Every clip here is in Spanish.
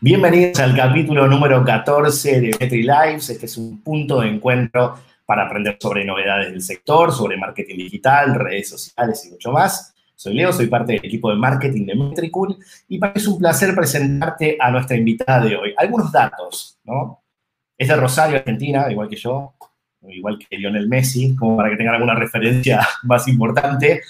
Bienvenidos al capítulo número 14 de Petri Lives. Este es un punto de encuentro para aprender sobre novedades del sector, sobre marketing digital, redes sociales y mucho más. Soy Leo, soy parte del equipo de marketing de Metricool y para mí es un placer presentarte a nuestra invitada de hoy. Algunos datos, ¿no? Es de Rosario, Argentina, igual que yo, igual que Lionel Messi, como para que tengan alguna referencia más importante.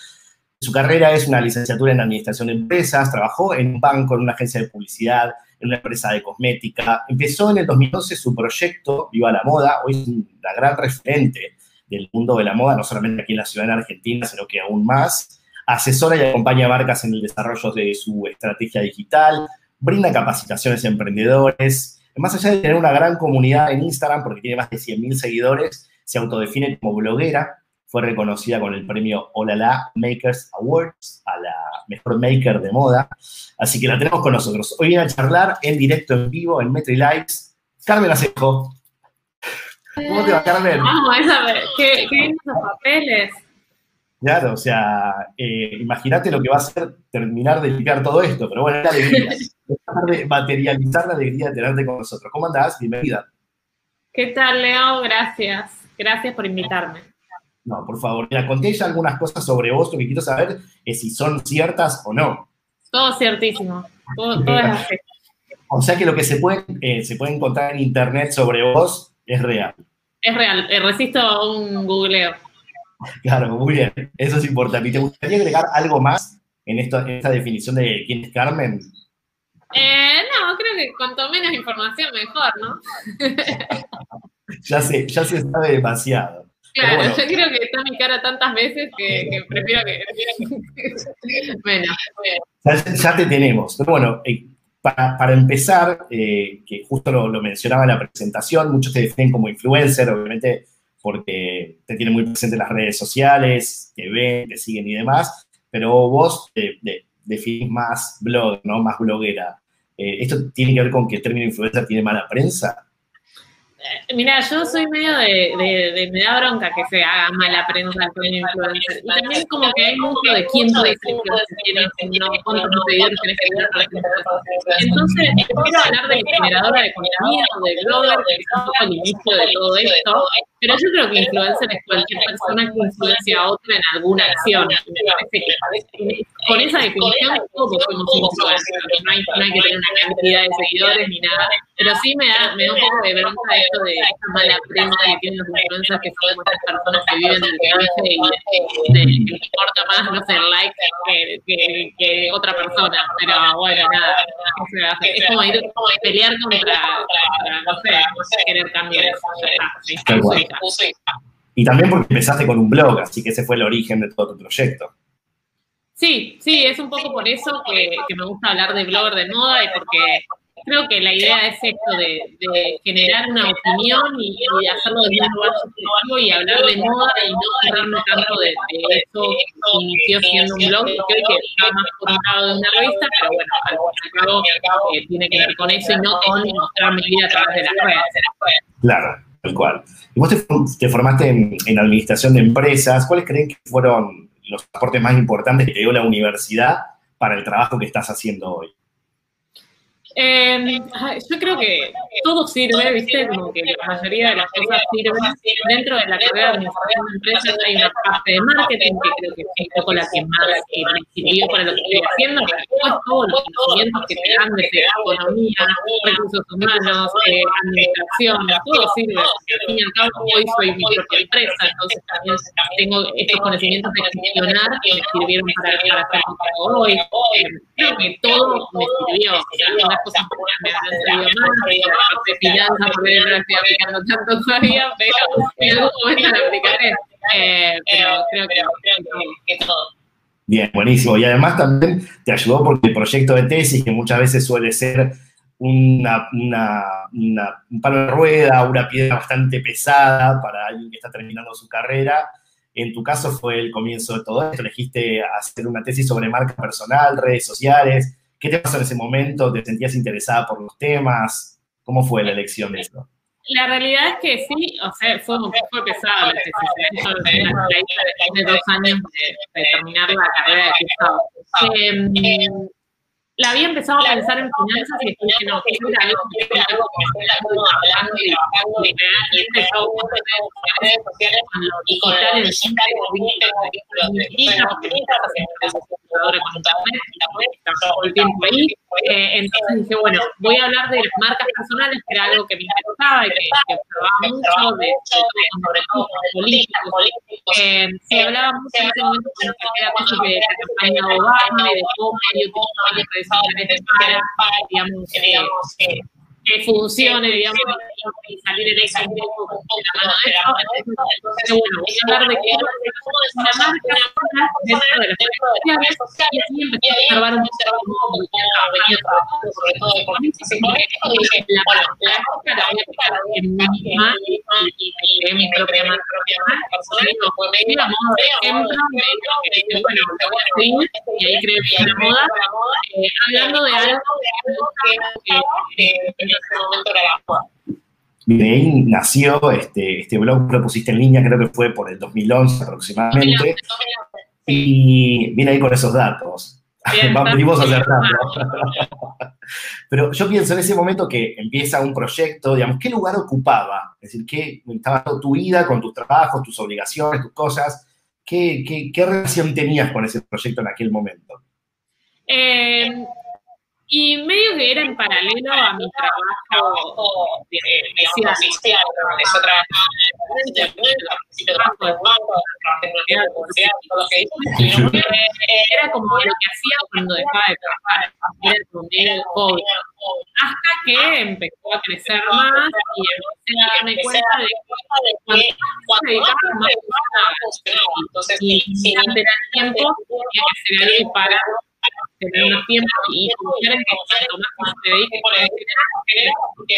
Su carrera es una licenciatura en Administración de Empresas, trabajó en un banco, en una agencia de publicidad, en una empresa de cosmética. Empezó en el 2012 su proyecto Viva la Moda, hoy es la gran referente del mundo de la moda, no solamente aquí en la ciudad de Argentina, sino que aún más. Asesora y acompaña a marcas en el desarrollo de su estrategia digital, brinda capacitaciones a emprendedores. Más allá de tener una gran comunidad en Instagram, porque tiene más de 100.000 seguidores, se autodefine como bloguera, fue reconocida con el premio Olala Makers Awards a la mejor maker de moda. Así que la tenemos con nosotros. Hoy viene a charlar en directo, en vivo, en Metri Lives. Carmen Acejo. ¿Cómo te va, Carmen? Vamos a ver, ¿qué, qué esos papeles? Claro, o sea, eh, imagínate lo que va a ser terminar de explicar todo esto, pero bueno, es la alegría. de materializar la alegría de tenerte con nosotros. ¿Cómo andás? Bienvenida. ¿Qué tal, Leo? Gracias. Gracias por invitarme. No, por favor, mira, conté ya algunas cosas sobre vos, lo que quiero saber es si son ciertas o no. Todo ciertísimo, todo, todo es así. O sea que lo que se puede, eh, se puede encontrar en internet sobre vos es real. Es real, eh, resisto un googleo. Claro, muy bien, eso es importante. ¿Y te gustaría agregar algo más en, esto, en esta definición de quién es Carmen? Eh, no, creo que cuanto menos información mejor, ¿no? ya, se, ya se sabe demasiado. Claro, yo creo que está mi cara tantas veces que, prefiero que... bueno, ya, ya, te tenemos. Pero bueno, eh, para, para, empezar, eh, que justo lo, lo, mencionaba en la presentación, muchos te definen como influencer, obviamente porque te tienen muy presente en las redes sociales, te ven, te siguen y demás, pero vos te, te definís más blog, ¿no? Más bloguera. Eh, ¿Esto tiene que ver con que el término influencer tiene mala prensa? Mira, yo soy medio de, de, de, me da bronca que se haga mala prensa premio influencer. Y también como que hay mucho de quién puede ser influencer, no cuántos seguidores que Entonces, quiero hablar de generadora de contenido, de blogger, que es un poco el inicio de todo esto. Pero yo creo que influencer es cualquier persona que influencia a otra en alguna acción. Me parece que con esa definición todos somos influencers. No hay, no hay que tener una cantidad de seguidores ni nada. Pero sí me da, me da un poco de bronca esto de esta mala prensa que tienen los influencers, que son estas personas que viven del viaje y de, que les importa más, no sé, like que, que, que, otra persona. Pero bueno, nada, es como ir a pelear contra, contra, no sé, querer cambiar eso. Y también porque empezaste con un blog, así que ese fue el origen de todo tu proyecto. Sí, sí, es un poco por eso que, que me gusta hablar de blogger de moda y porque creo que la idea es esto de, de generar una opinión y, y, hacerlo de un lugar subjetivo y hablar de moda y no cerrarme tanto de, de eso que inició siendo un blog, creo que está más por un lado de una revista, pero bueno, al fin y al cabo eh, tiene que ver con eso y no con mostrar mi vida a través de las redes. Claro, tal cual. Y vos te, te formaste en, en, administración de empresas. ¿Cuáles creen que fueron los aportes más importantes que te dio la universidad para el trabajo que estás haciendo hoy? Eh, yo creo que todo sirve, ¿viste? Como que la mayoría de las cosas sirven. Dentro de la carrera de administración de empresas hay una parte de marketing que creo que es un poco la que más me sirvió para lo que estoy haciendo, pero después todos los conocimientos que te dan desde economía, recursos humanos, eh, administración, todo sirve. Al fin y al cabo, hoy soy mi propia empresa, entonces también tengo estos conocimientos de gestionar que me sirvieron para, para hoy. Eh, creo que todo me sirvió. O sea, las cosas me han servido más, la parte de finanzas, porque no la estoy aplicando tanto todavía, pero en algún momento la aplicaré. Eh, pero creo que, creo que, que todo. Bien, buenísimo. Y además también te ayudó porque el proyecto de tesis, que muchas veces suele ser una, una, una, un palo de rueda, una piedra bastante pesada para alguien que está terminando su carrera, en tu caso fue el comienzo de todo esto. Elegiste hacer una tesis sobre marca personal, redes sociales. ¿Qué te pasó en ese momento? ¿Te sentías interesada por los temas? ¿Cómo fue la elección de esto? La realidad es que sí, o sea, fue, fue pesada la tesis. Yo de, de dos años de, de, terminar la carrera de. Eh, la había empezado a pensar en finanzas y que no, que era algo que era algo que me estoy hablando y trabajando con redes sociales con en de con y también todo el tiempo ahí. Eh, entonces dije, bueno, voy a hablar de las marcas personales, que era algo que me interesaba y que, que observaba mucho, de, sobre todo políticos. Eh, se hablaba mucho en ese momento con la cosa de la campaña de Obama de cómo YouTube para, digamos, digamos eh, que funcione, digamos, y salir un poco la mano de eso. Entonces, bueno, voy a hablar de que una marca dentro de las redes sociales y así empecé a observar un poco cómo venía trabajando, sobre todo de políticos y políticos, y dije, bueno, la la voy a aplicar en mí misma y creé mi propia marca personal, y fue medio a modo de ejemplo, que dije, bueno, te voy a seguir, y ahí creé la moda, hablando de algo que ese momento era moda. De ahí nació este, este blog, lo pusiste en línea, creo que fue por el 2011 aproximadamente. Y viene ahí con esos datos. Vamos a acertando. Pero yo pienso en ese momento que empieza un proyecto, digamos, ¿qué lugar ocupaba? Es decir, ¿qué estaba tu vida con tus trabajos, tus obligaciones, tus cosas? ¿Qué, qué, qué relación tenías con ese proyecto en aquel momento? Eh, y medio que era en paralelo a mi trabajo, digamos, oficial, es otra era como lo que hacía cuando dejaba de trabajar, era como el hobby. Hasta que empezó a crecer más y empecé a darme cuenta de que cuando más entonces, y durante el tiempo tenía que hacer algo para tener más tiempo y confiar en que cuanto más te dediques por el porque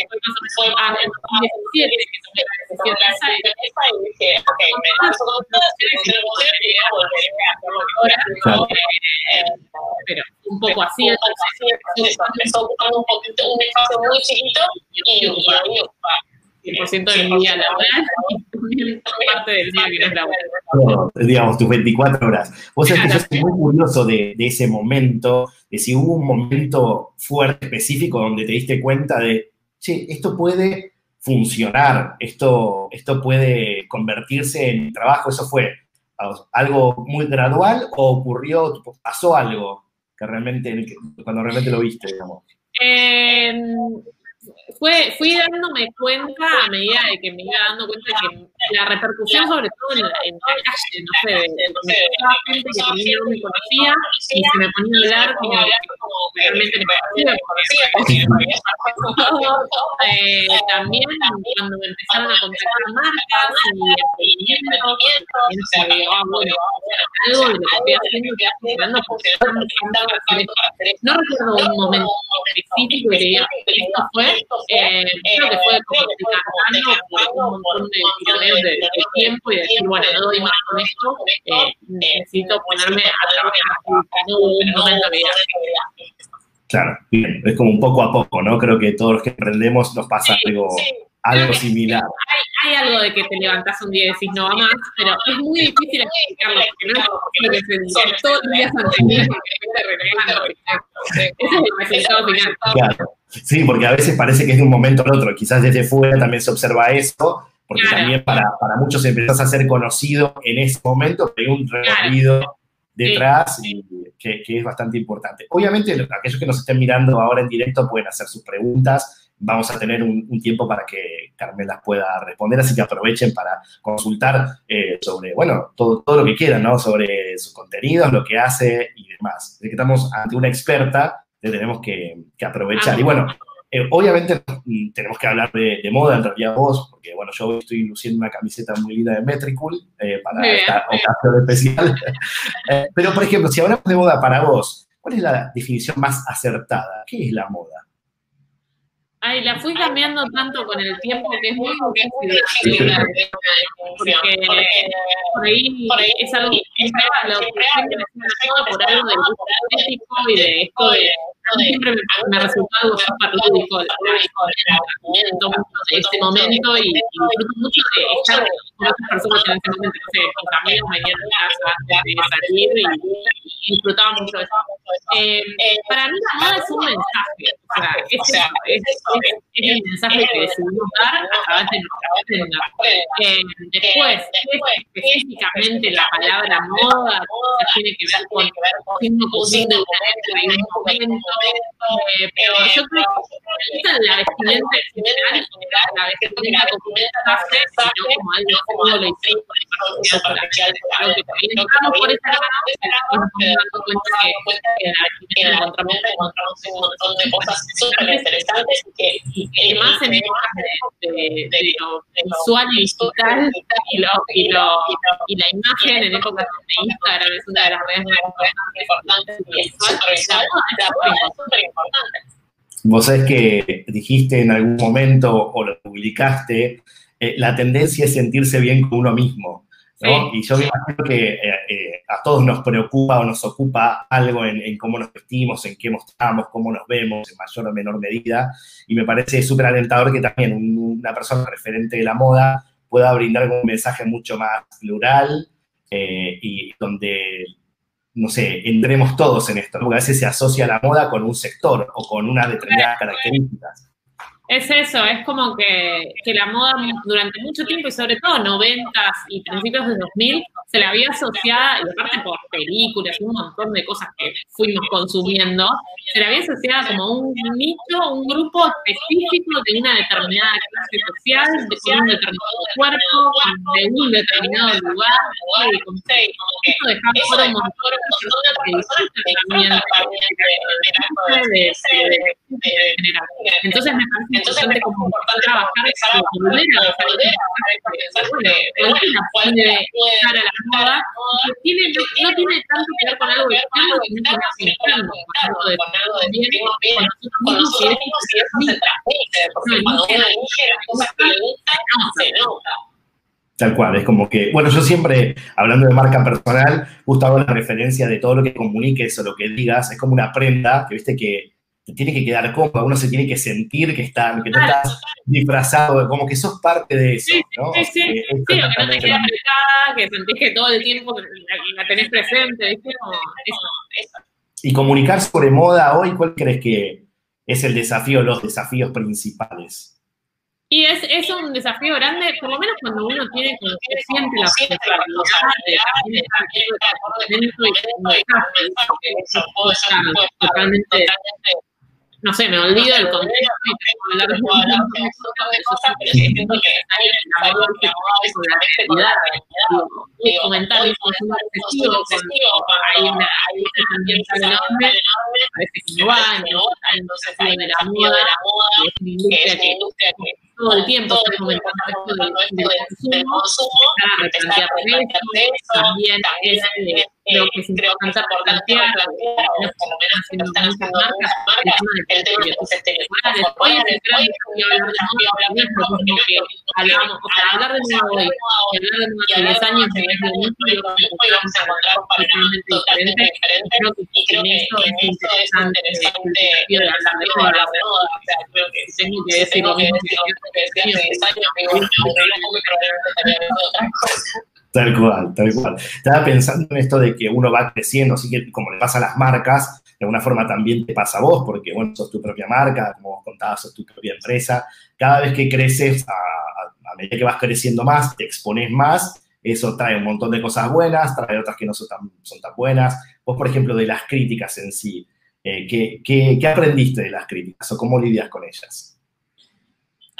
fue más o menos a 2017 que tomé la decisión esa y dije, ok, me paso con todas, si no puedo y volveré a hacerlo ahora, pero un poco así, entonces empezó ocupando un poquito, un espacio muy chiquito y. 100% del día laboral y parte del día que no es laboral. digamos, tus 24 horas. Vos sabés que yo estoy muy curioso de, de, ese momento, de si hubo un momento fuerte, específico, donde te diste cuenta de, che, esto puede funcionar, esto, esto puede convertirse en trabajo. ¿Eso fue algo muy gradual o ocurrió, pasó algo que realmente, cuando realmente lo viste, digamos? Eh, fue, fui dándome cuenta a medida de que me iba dando cuenta que la repercusión, sobre todo en la, en la calle, no sé, me gente que también no me conocía y se me ponía a hablar como, realmente me conocía, eh, también cuando me empezaron a contactar marcas y emprendimientos, algo de lo que estoy haciendo que estoy funcionando, porque no recuerdo un momento específico y que esto fue eh, creo que fue como por un montón de tironeos de, de, tiempo y decir, bueno, no doy más con esto, eh, necesito ponerme a trabajar. No vida. Claro, bien, es como un poco a poco, ¿no? Creo que todos los que emprendemos nos pasa sí, algo, sí. Algo similar. Hay, hay, algo de que te levantás un día y decís no va más, pero es muy difícil explicarlo, porque no es lo que se dice todos los días anteriores. Ese es el resultado final. Claro. Sí, porque a veces parece que es de un momento al otro. Quizás desde fuera también se observa eso, porque claro. también para, para, muchos empezás a ser conocido en ese momento, pero hay un recorrido claro. detrás sí. y que, que, es bastante importante. Obviamente, aquellos que nos estén mirando ahora en directo pueden hacer sus preguntas. Vamos a tener un, un tiempo para que Carmen las pueda responder, así que aprovechen para consultar eh, sobre, bueno, todo, todo lo que quieran, ¿no? Sobre sus contenidos, lo que hace y demás. De que estamos ante una experta, le tenemos que, que aprovechar. Ah, y bueno, eh, obviamente mm, tenemos que hablar de, de, moda en realidad vos, porque bueno, yo estoy luciendo una camiseta muy linda de Metricool eh, para bien, esta bien. ocasión especial. eh, pero, por ejemplo, si hablamos de moda para vos, ¿cuál es la definición más acertada? ¿Qué es la moda? Ay, la fui cambiando tanto con el tiempo que es muy difícil. Porque por ahí es algo que siempre lo que siempre me por algo del gusto estético y de esto de siempre me, me resultó algo súper lúdico de este momento y, disfruto mucho de estar con otras personas en este momento. No sé, con amigos venían a casa de salir y, disfrutaba mucho de eso. Eh, para mí la moda es un mensaje, o sea, es, es, es, el mensaje que decidimos dar a través de nuestra. Eh, después, específicamente la palabra moda, tiene que ver con siendo posible en un momento, eh, pero yo creo que la vestimenta en general, la vestimenta como un mensaje, sino como algo como lo hicimos Lo que entramos por esa lado, nos dando cuenta que en la vestimenta encontramos un montón de cosas súper interesantes que además en de, de, de, lo visual y digital y, lo, y, lo, y la imagen en épocas de Instagram es una de las redes más importantes y es súper importante. Vos sabés que dijiste en algún momento o lo publicaste, eh, la tendencia es sentirse bien con uno mismo. Y yo me imagino que eh, eh, a todos nos preocupa o nos ocupa algo en, cómo nos vestimos, en qué mostramos, cómo nos vemos, en mayor o menor medida. Y me parece súper alentador que también una persona referente de la moda pueda brindar un mensaje mucho más plural y donde no sé, entremos todos en esto, porque a veces se asocia la moda con un sector o con unas determinadas características. Es eso, es como que, que, la moda durante mucho tiempo y sobre todo noventas y principios de 2000 se la había asociada, y aparte por películas un montón de cosas que fuimos consumiendo, se la había asociada como un nicho, un grupo específico de una determinada clase social, de un determinado cuerpo, de un determinado lugar, y que eso dejaba fuera un montón de personas que disfrutan también de, general. Entonces me parece entonces es como importante trabajar para volver a pensar que puede estar a la moda, tiene, no tiene tanto que ver con algo externo, sino con algo interno, con algo de bien con nosotros mismos y eso se transmite, porque cuando uno elige las cosas que le gustan, se nota. Tal cual, es como que, bueno, yo siempre, hablando de marca personal, justo hago la referencia de todo lo que comuniques o lo que digas, es como una prenda, que viste que tiene que quedar cómodo, uno se tiene que sentir que, está, que no estás disfrazado, como que sos parte de eso, ¿no? Sí, sí, sí, sí, que no te queda apretada, que sentís que todo el tiempo la, tenés presente, ¿viste? eso, Y comunicar sobre moda hoy, ¿cuál crees que es el desafío, los desafíos principales? Y es, es un desafío grande, por lo menos cuando uno tiene que siente la responsabilidad de totalmente no sé, me olvido del contexto y tengo que hablar de cosas, pero que la realidad, excesivo, hay una ambiental enorme, parece que no va, entonces hay de la moda, que es una industria que todo el tiempo comentando esto del, consumo, también es creo que es importante por plantear, por lo menos si no están haciendo marcas, el tema de los estereotipos hablar de nuevo, porque que hablamos, o sea, hablar de nuevo hoy y hablar de nuevo hace 10 años en mismo, vamos a encontrar un panorama totalmente diferente. y creo que eso es interesante el de hablar de moda, o sea, creo que tengo que decir lo mismo que decía hace 10 años, digo, no. Tal cual, tal cual. Estaba pensando en esto de que uno va creciendo, así que como le pasa a las marcas, de alguna forma también te pasa a vos, porque bueno, sos tu propia marca, como vos contabas, sos tu propia empresa. Cada vez que creces, a, a, medida que vas creciendo más, te expones más, eso trae un montón de cosas buenas, trae otras que no son tan, buenas. Vos, por ejemplo, de las críticas en sí, eh, ¿qué, qué, qué aprendiste de las críticas o cómo lidias con ellas?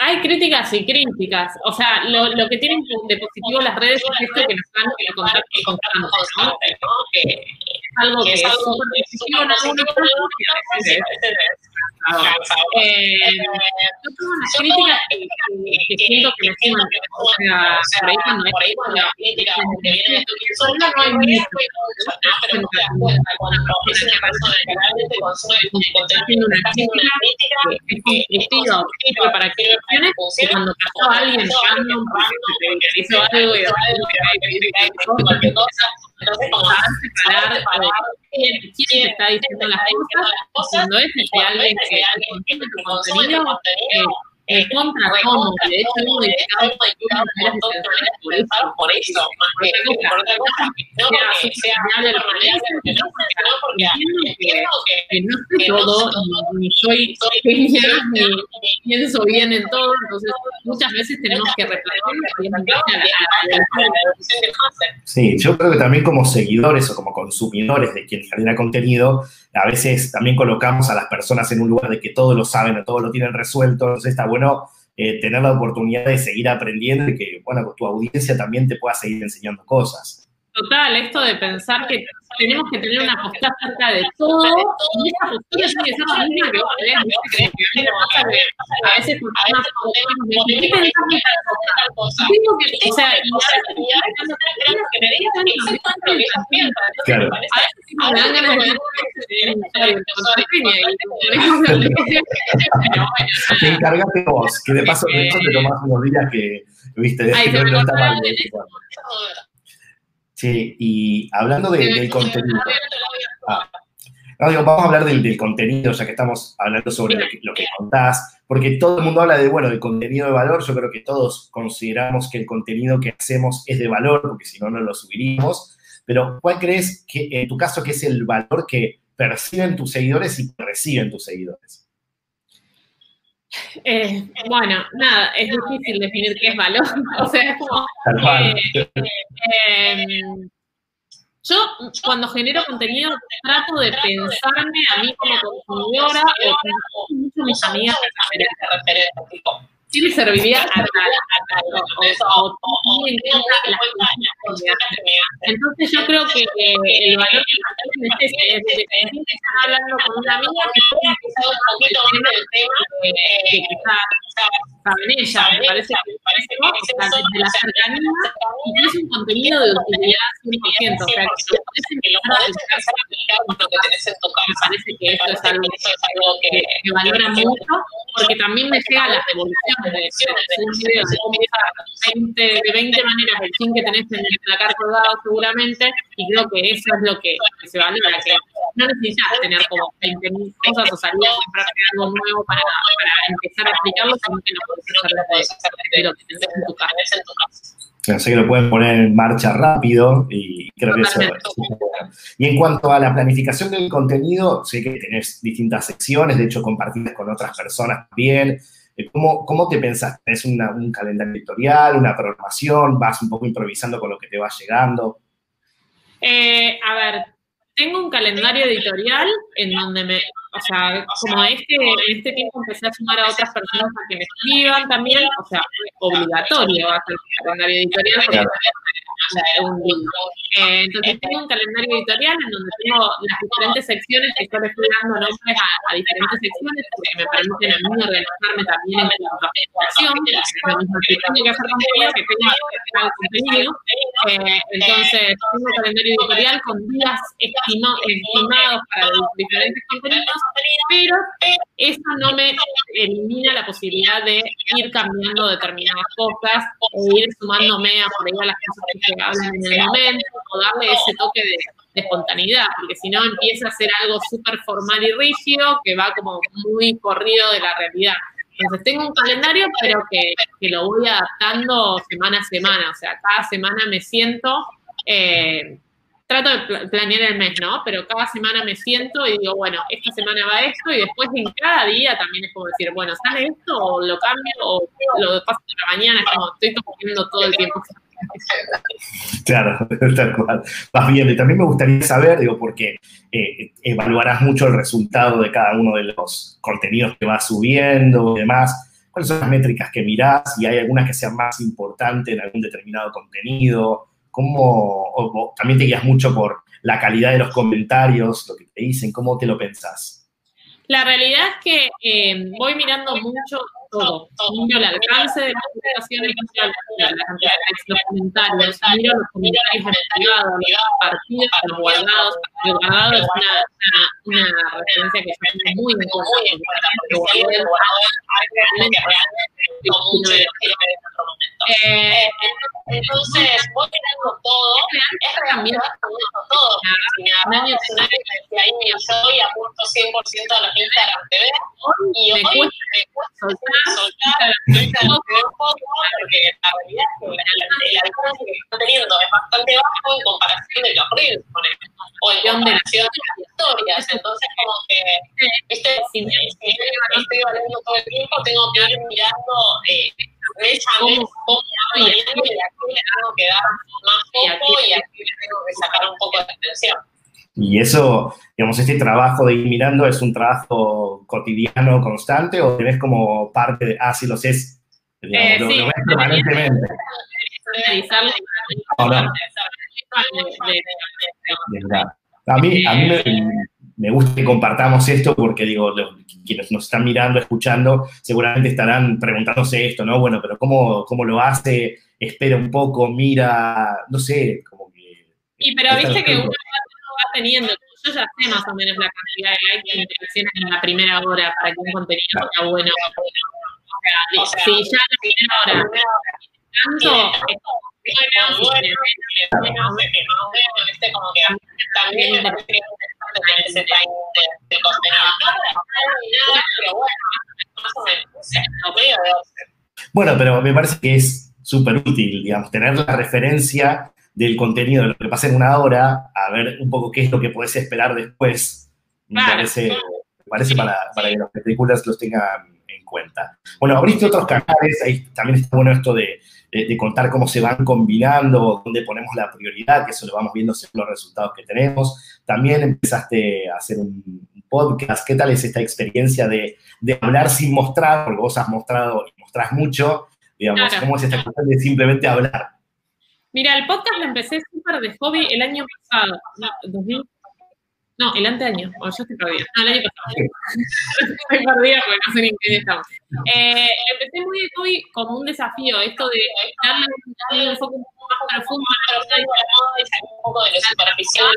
Hay críticas y críticas. O sea, lo, lo que tienen de positivo las redes es esto que nos están contando, ¿no? Que algo que es súper decisivo en algunos casos y a veces es yo tengo una crítica que, siento que me suman, o sea, por ahí cuando hay una crítica que viene de tu solo no hay pero una persona que contenido, crítica que es constructiva, sirve para que funcione, y cuando pasó a alguien random, que hizo algo y después cualquier cosa, entonces, como separar quién, quién está diciendo las cosas, cuando es de alguien que consume tu contenido, eh, contra de hecho dedicado por eso, por no porque sea no, porque no sé todo, ni soy genial, ni pienso bien en todo, entonces muchas veces tenemos que replantear Sí, yo creo que también como seguidores o como consumidores de quien genera contenido, a veces también colocamos a las personas en un lugar de que todo lo saben o todo lo tienen resuelto, entonces está bueno eh, tener la oportunidad de seguir aprendiendo y que, bueno, tu audiencia también te pueda seguir enseñando cosas. Total, esto de pensar que tenemos que tener una postura acerca de todo y esa postura tiene que ser la misma que vos crees, ¿viste? Que a veces por temas me dicen, ¿qué pensás de tal cosa? Tengo que, o sea, y a veces que me digan que exactamente lo que ellos piensan. Claro. A veces me dan ganas de Te encargaste vos, que de paso de eso te tomás unos días que, viste, que no, no está mal. Sí, y hablando del contenido. Ah, vamos a hablar del, contenido, ya que estamos hablando sobre lo que, contás, porque todo el mundo habla de, bueno, del contenido de valor. Yo creo que todos consideramos que el contenido que hacemos es de valor, porque si no, no lo subiríamos. Pero, ¿cuál crees que, en tu caso, que es el valor que perciben tus seguidores y que reciben tus seguidores? Eh, bueno, nada, es difícil definir qué es valor. O sea, es como. Eh, eh, yo, cuando genero contenido, trato de pensarme a mí como consumidora o mucho mis amigas referentes sí me serviría a tal, Entonces yo creo que el valor que es hablando con una amiga que ha empezado un poquito más del tema que quizás saben ella, me parece que parece de la cercanía y es un contenido de utilidad 100%, o sea, que lo puedes empezar a aplicar con lo que tenés en tu casa. Me parece que eso es algo que valora mucho, porque también me llega las devoluciones de, un video de 20, de 20 maneras el fin que tenés en el placar colgado seguramente, y creo que eso es lo que, se valora, que no necesitas tener como 20.000 cosas o salir a comprarte algo nuevo para, para empezar a aplicarlo, sino que lo puedes hacer de, lo que tenés en tu casa. Sé que lo pueden poner en marcha rápido y creo que eso es Y en cuanto a la planificación del contenido, sé que tenés distintas secciones, de hecho compartidas con otras personas también. Eh, ¿Cómo, cómo te pensás? ¿Es un calendario editorial, una programación? ¿Vas un poco improvisando con lo que te va llegando? Eh, a ver, tengo un calendario editorial en donde me, o sea, como este, en este tiempo empecé a sumar a otras personas a que me escriban también, o sea, obligatorio hacer un calendario editorial porque un eh, entonces tengo un calendario editorial en donde tengo las diferentes secciones que yo le estoy dando nombres a, diferentes secciones porque me permiten a mí organizarme también en cuanto a educación, lo mismo que tengo que hacer contenido que tengo que hacer contenido. Eh, entonces tengo un calendario editorial con días estimados para los diferentes contenidos, pero eso no me elimina la posibilidad de ir cambiando determinadas cosas o ir sumándome a por ahí a las cosas que hablan en el momento o darle ese toque de, espontaneidad, porque si no empieza a ser algo súper formal y rígido que va como muy corrido de la realidad. Entonces tengo un calendario, pero que, que lo voy adaptando semana a semana, o sea, cada semana me siento, eh, trato de planear el mes, ¿no? Pero cada semana me siento y digo, bueno, esta semana va esto y después en cada día también es como decir, bueno, sale esto o lo cambio o lo paso la mañana, es como estoy comiendo todo el tiempo. Claro, tal cual. Vas bien. Y también me gustaría saber, digo, porque eh, evaluarás mucho el resultado de cada uno de los contenidos que vas subiendo y demás. ¿Cuáles son las métricas que mirás? Y hay algunas que sean más importantes en algún determinado contenido. ¿Cómo, también te guías mucho por la calidad de los comentarios, lo que te dicen? ¿Cómo te lo pensás? La realidad es que eh, voy mirando mucho todo. Miro el alcance de las publicaciones, la, la, cantidad de los comentarios, miro los comentarios activados, los partidos, los guardados. El guardado es una, una, una referencia que es muy importante. Porque guardado realmente eh, entonces, voy mirando todo, es realmente todo. Un año que ahí yo soy apunto 100% a los Instagram TV y hoy me cuesta soltar, porque la realidad es que el alcance que está teniendo es bastante bajo en comparación de los reels, o en comparación de las historias. Entonces, como que, si, yo no estoy valiendo todo el tiempo, tengo que ir mirando eh, mes a mes cómo y aquí le tengo que dar más foco y aquí le tengo que sacar un poco de atención. Y eso, digamos, este trabajo de ir mirando es un trabajo cotidiano, constante, o tenés como parte de, ah, sí, lo sé, digamos, Eh, lo, sí, lo ves permanentemente. A mí, a mí me, me gusta que compartamos esto porque, digo, quienes nos están mirando, escuchando, seguramente estarán preguntándose esto, ¿no? Bueno, pero ¿cómo, cómo lo hace? Espera un poco, mira, no sé, como que... Y pero viste que uno va, uno va teniendo, yo ya sé más o menos la cantidad de likes y interacciones en la primera hora para que un contenido sea bueno. O sea, si ya en la primera hora tanto, es como que Claro. como que también me parece que es interesante tener ese time de, de contenido. No nada, pero bueno, más o menos, no sé, lo medio de 12. Bueno, pero me parece que es súper útil, digamos, tener la referencia del contenido de lo que pasa en una hora, a ver un poco qué es lo que podés esperar después. Me parece, me parece para, para que los películas los tengan en cuenta. Bueno, abriste otros canales, ahí también está bueno esto de, de- de contar cómo se van combinando, dónde ponemos la prioridad, que eso lo vamos viendo según los resultados que tenemos. También empezaste a hacer un un podcast. ¿Qué tal es esta experiencia de, de hablar sin mostrar? Porque vos has mostrado y mostrás mucho, digamos, Claro. ¿cómo es esta cuestión de simplemente hablar? Mira, el podcast lo empecé súper de hobby el año pasado. No, 2000. No, el anteaño. O yo estoy perdida. No, el año pasado. estoy perdida porque no sé ni en qué estamos. Eh, empecé muy de hobby como un desafío, esto de darle un, darle un poco más profundo a la moda y salir un poco de lo superficial.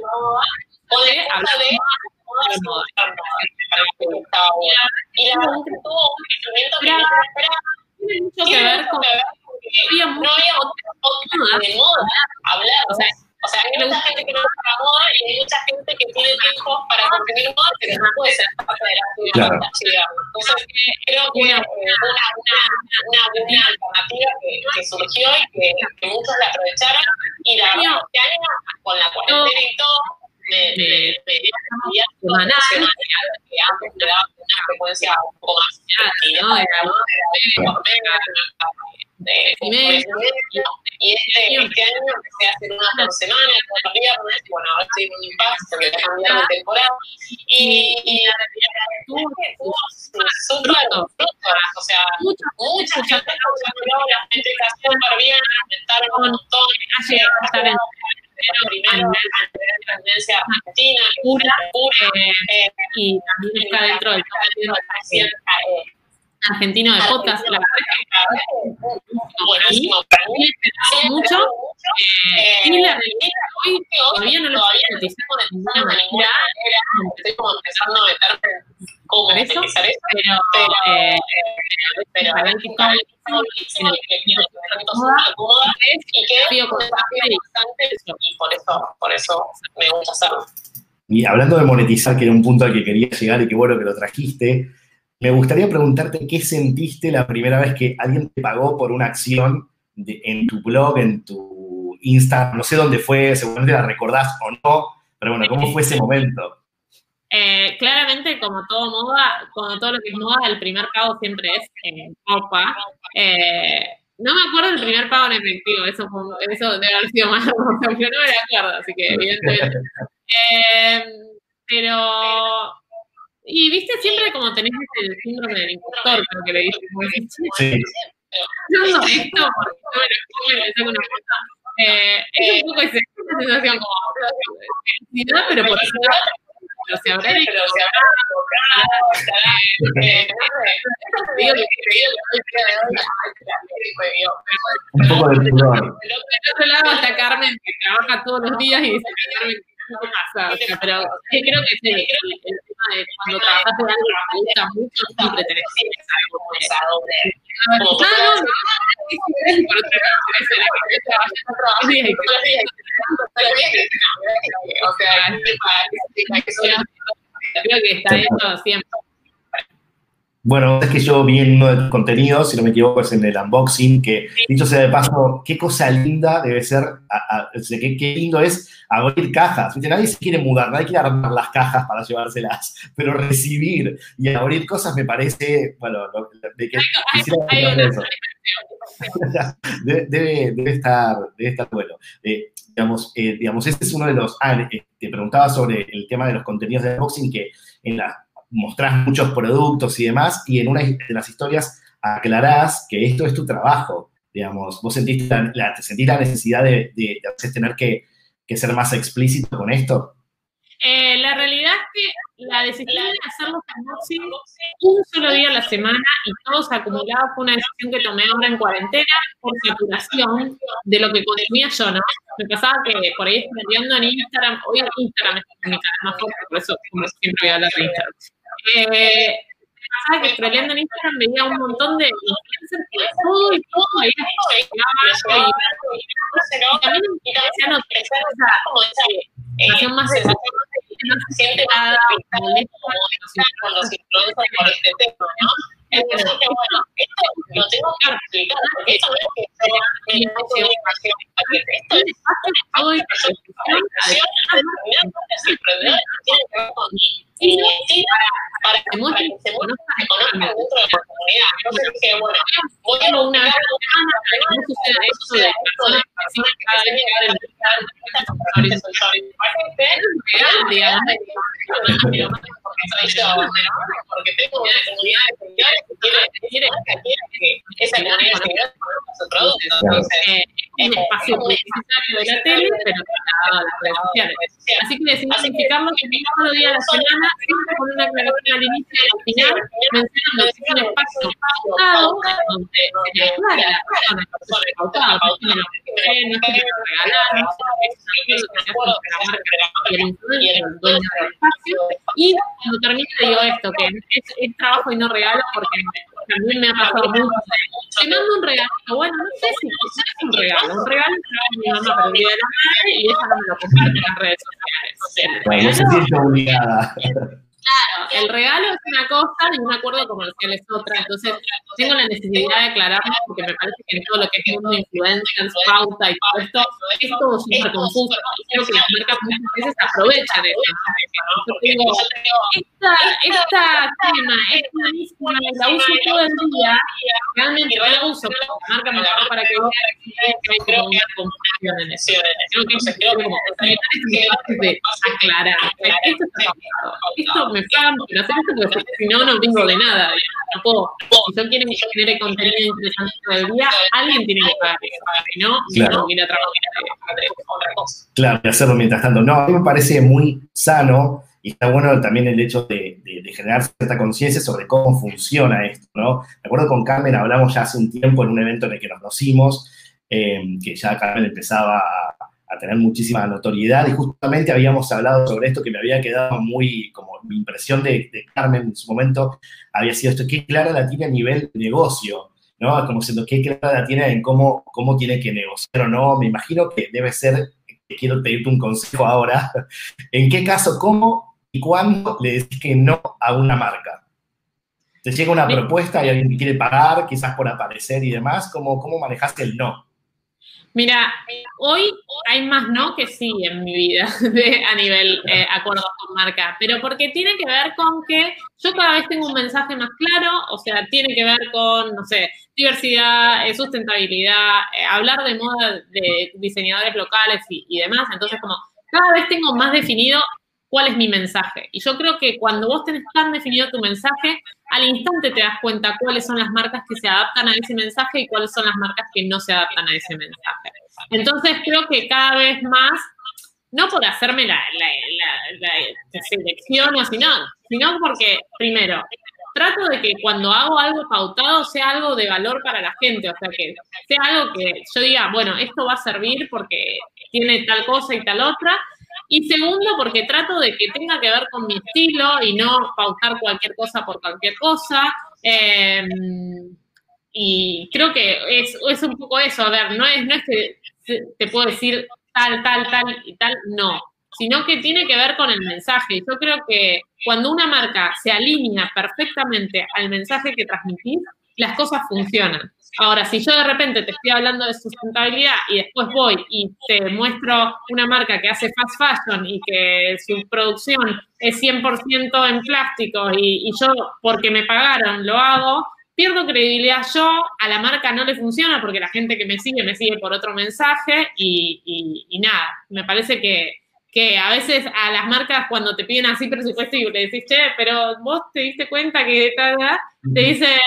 O de hablar de moda. Y la verdad que tuvo un crecimiento que no esperaba. Tiene mucho que ver con había no había otro podcast de moda hablar. O sea, o sea, hay mucha gente que no la moda y hay mucha gente que tiene tiempo para consumir moda, pero no puede ser parte de la actividad Claro. Entonces, creo que Una- una, una, una buena alternativa que, que surgió y que, que muchos la aprovecharon. Y la verdad, con la cuarentena y todo, me, me, Semanal. que antes me daba una frecuencia un poco más no, por Y este, este año empecé a hacer una por semana, los viernes, bueno, ahora estoy en un impasse, se me va a cambiar de temporada, y, la súper o sea, mucho, mucha gente escuchándolo, la gente está súper bien, aumentaron un montón, primero a nivel de tendencia argentina, que es Pura, pura, eh, eh, y también está dentro del top 10 eh, argentino de podcast. La verdad que mucho. Eh, y la realidad hoy todavía no lo monetizando de ninguna manera. Estoy como empezando a meterme cómo eso, pero, pero, eh, pero que que y que que que por eso, por eso me gusta hacerlo. Y hablando de monetizar, que era un punto al que quería llegar y qué bueno que lo trajiste, me gustaría preguntarte qué sentiste la primera vez que alguien te pagó por una acción de- en tu blog, en tu Instagram, no sé dónde fue, seguramente la recordás o no, pero bueno, ¿cómo fue ese momento? Eh, claramente, como todo moda, como todo lo que es moda, el primer pago siempre es en copa. Eh, no me acuerdo del primer pago en efectivo, eso, fue- eso debe haber sido más hermoso, pero no me acuerdo, así que evidentemente. Eh, pero, y viste, siempre como tenés el síndrome del impostor, creo que le como decís, Sí, no, no, esto, porque no me lo una foto. Eh, es un poco esa sensación como, felicidad, pero por eso pero se habrá pero se habrá un poco de pudor. Del otro lado está Carmen, que trabaja todos los días y dice, Carmen, ¿qué pasa? O sea, pero sí, creo que sí, el, el tema de cuando trabajas de algo que te gusta mucho, siempre tenés que pensar algo de Ah, no, que o sea, creo que está eso siempre. Bueno, es que yo vi en uno de tus contenidos, si no me equivoco, es en el unboxing, que dicho sea de paso, qué cosa linda debe ser, a, a, qué, qué, lindo es abrir cajas. ¿Viste? Nadie se quiere mudar, nadie quiere armar las cajas para llevárselas, pero recibir y abrir cosas me parece, bueno, lo, de que debe, estar, debe estar bueno. Eh, digamos, eh, digamos, este es uno de los, ah, eh, te preguntaba sobre el tema de los contenidos de unboxing, que en la mostrás muchos productos y demás, y en una de las historias aclarás que esto es tu trabajo, digamos, vos sentiste la, sentís la necesidad de, de, de tener que, que, ser más explícito con esto. Eh, la realidad es que la decisión de hacer los unboxing un solo día a la semana y todos acumulados fue una decisión que tomé ahora en cuarentena por saturación de lo que consumía yo, ¿no? Me pasaba que por ahí estudiando en Instagram, hoy Instagram es mi canal más fuerte, por eso como siempre voy a hablar de Instagram. Eh, pasaba que scrolleando en Instagram veía un montón de influencers que todo y todo ahí y, también me empecé a notar esa más de no se siente nada molesta con los influencers por este tema, ¿no? Entonces, bueno, esto lo tengo que explicar, porque esto no es que sea mi información, esto es todo y determinadas emprendedores tienen que ver con investir para que se conozcan dentro de la comunidad. Entonces dije, bueno, voy a una no suceda de personas que cada vez soy yo, porque tengo de que quiere, que de espacio publicitario de la tele, pero trasladado a las redes sociales. Así que decidí simplificarlo que día a la semana, con una aclaración al inicio y al final, mencionando que es un espacio donde se aclara a la persona que que y y cuando termino digo esto, que es, es trabajo y no regalo, porque también me ha pasado mucho. Te mando un regalo, bueno, no sé si es un regalo, un regalo que mi mamá para el día de la madre y ella no me lo comparte en las redes sociales. Bueno, no se siente obligada. Claro, el regalo es una cosa y un acuerdo comercial es otra. Entonces, tengo la necesidad de aclararlo porque me parece que en todo lo que es mundo influencers, pauta y todo esto, es todo súper confuso. Y creo que las marcas muchas veces aprovechan eso. Yo tengo, esta, esta tema es buenísima, la uso todo el día, realmente no la uso, pero la marca me la da para que vea que hay confusión en eso. Creo que es como de aclarar. Esto está Esto me hacer esto porque si no, no vivo de nada. No puedo. Si yo quiero que genere contenido interesante todo el día, alguien tiene que pagar. Si no, claro. no ir a trabajar otra cosa. Claro, y hacerlo mientras tanto. No, a mí me parece muy sano y está bueno también el hecho de, de, de generar cierta conciencia sobre cómo funciona esto, ¿no? Me acuerdo con Carmen, hablamos ya hace un tiempo en un evento en el que nos conocimos, eh, que ya Carmen empezaba a, a tener muchísima notoriedad y justamente habíamos hablado sobre esto que me había quedado muy, como mi impresión de, de Carmen en su momento había sido esto, qué clara la tiene a nivel negocio, ¿no? Como siendo qué clara la tiene en cómo, cómo tiene que negociar o no. Me imagino que debe ser, quiero pedirte un consejo ahora, en qué caso, cómo y cuándo le decís que no a una marca. Te llega una propuesta y alguien te quiere pagar, quizás por aparecer y demás, ¿cómo, cómo manejaste el no? Mira, hoy hay más no que sí en mi vida de, a nivel eh, acuerdos con marca, pero porque tiene que ver con que yo cada vez tengo un mensaje más claro, o sea, tiene que ver con, no sé, diversidad, eh, sustentabilidad, eh, hablar de moda de diseñadores locales y, y demás, entonces como cada vez tengo más definido cuál es mi mensaje. Y yo creo que cuando vos tenés tan definido tu mensaje, al instante te das cuenta cuáles son las marcas que se adaptan a ese mensaje y cuáles son las marcas que no se adaptan a ese mensaje. Entonces creo que cada vez más no por hacerme la, selección o sino, sino porque, primero, trato de que cuando hago algo pautado sea algo de valor para la gente, o sea, que sea algo que yo diga, bueno, esto va a servir porque tiene tal cosa y tal otra. Y segundo, porque trato de que tenga que ver con mi estilo y no pautar cualquier cosa por cualquier cosa. Em, y creo que es, es, un poco eso, a ver, no es, no es que te puedo decir tal, tal, tal y tal, no, sino que tiene que ver con el mensaje. Yo creo que cuando una marca se alinea perfectamente al mensaje que transmitís, las cosas funcionan. Ahora, si yo de repente te estoy hablando de sustentabilidad y después voy y te muestro una marca que hace fast fashion y que su producción es 100% en plástico y, y, yo, porque me pagaron, lo hago, pierdo credibilidad. Yo, a la marca no le funciona porque la gente que me sigue me sigue por otro mensaje y, y, nada, me parece que, que, a veces a las marcas cuando te piden así presupuesto y le decís, che, pero vos te diste cuenta que tal, te dicen,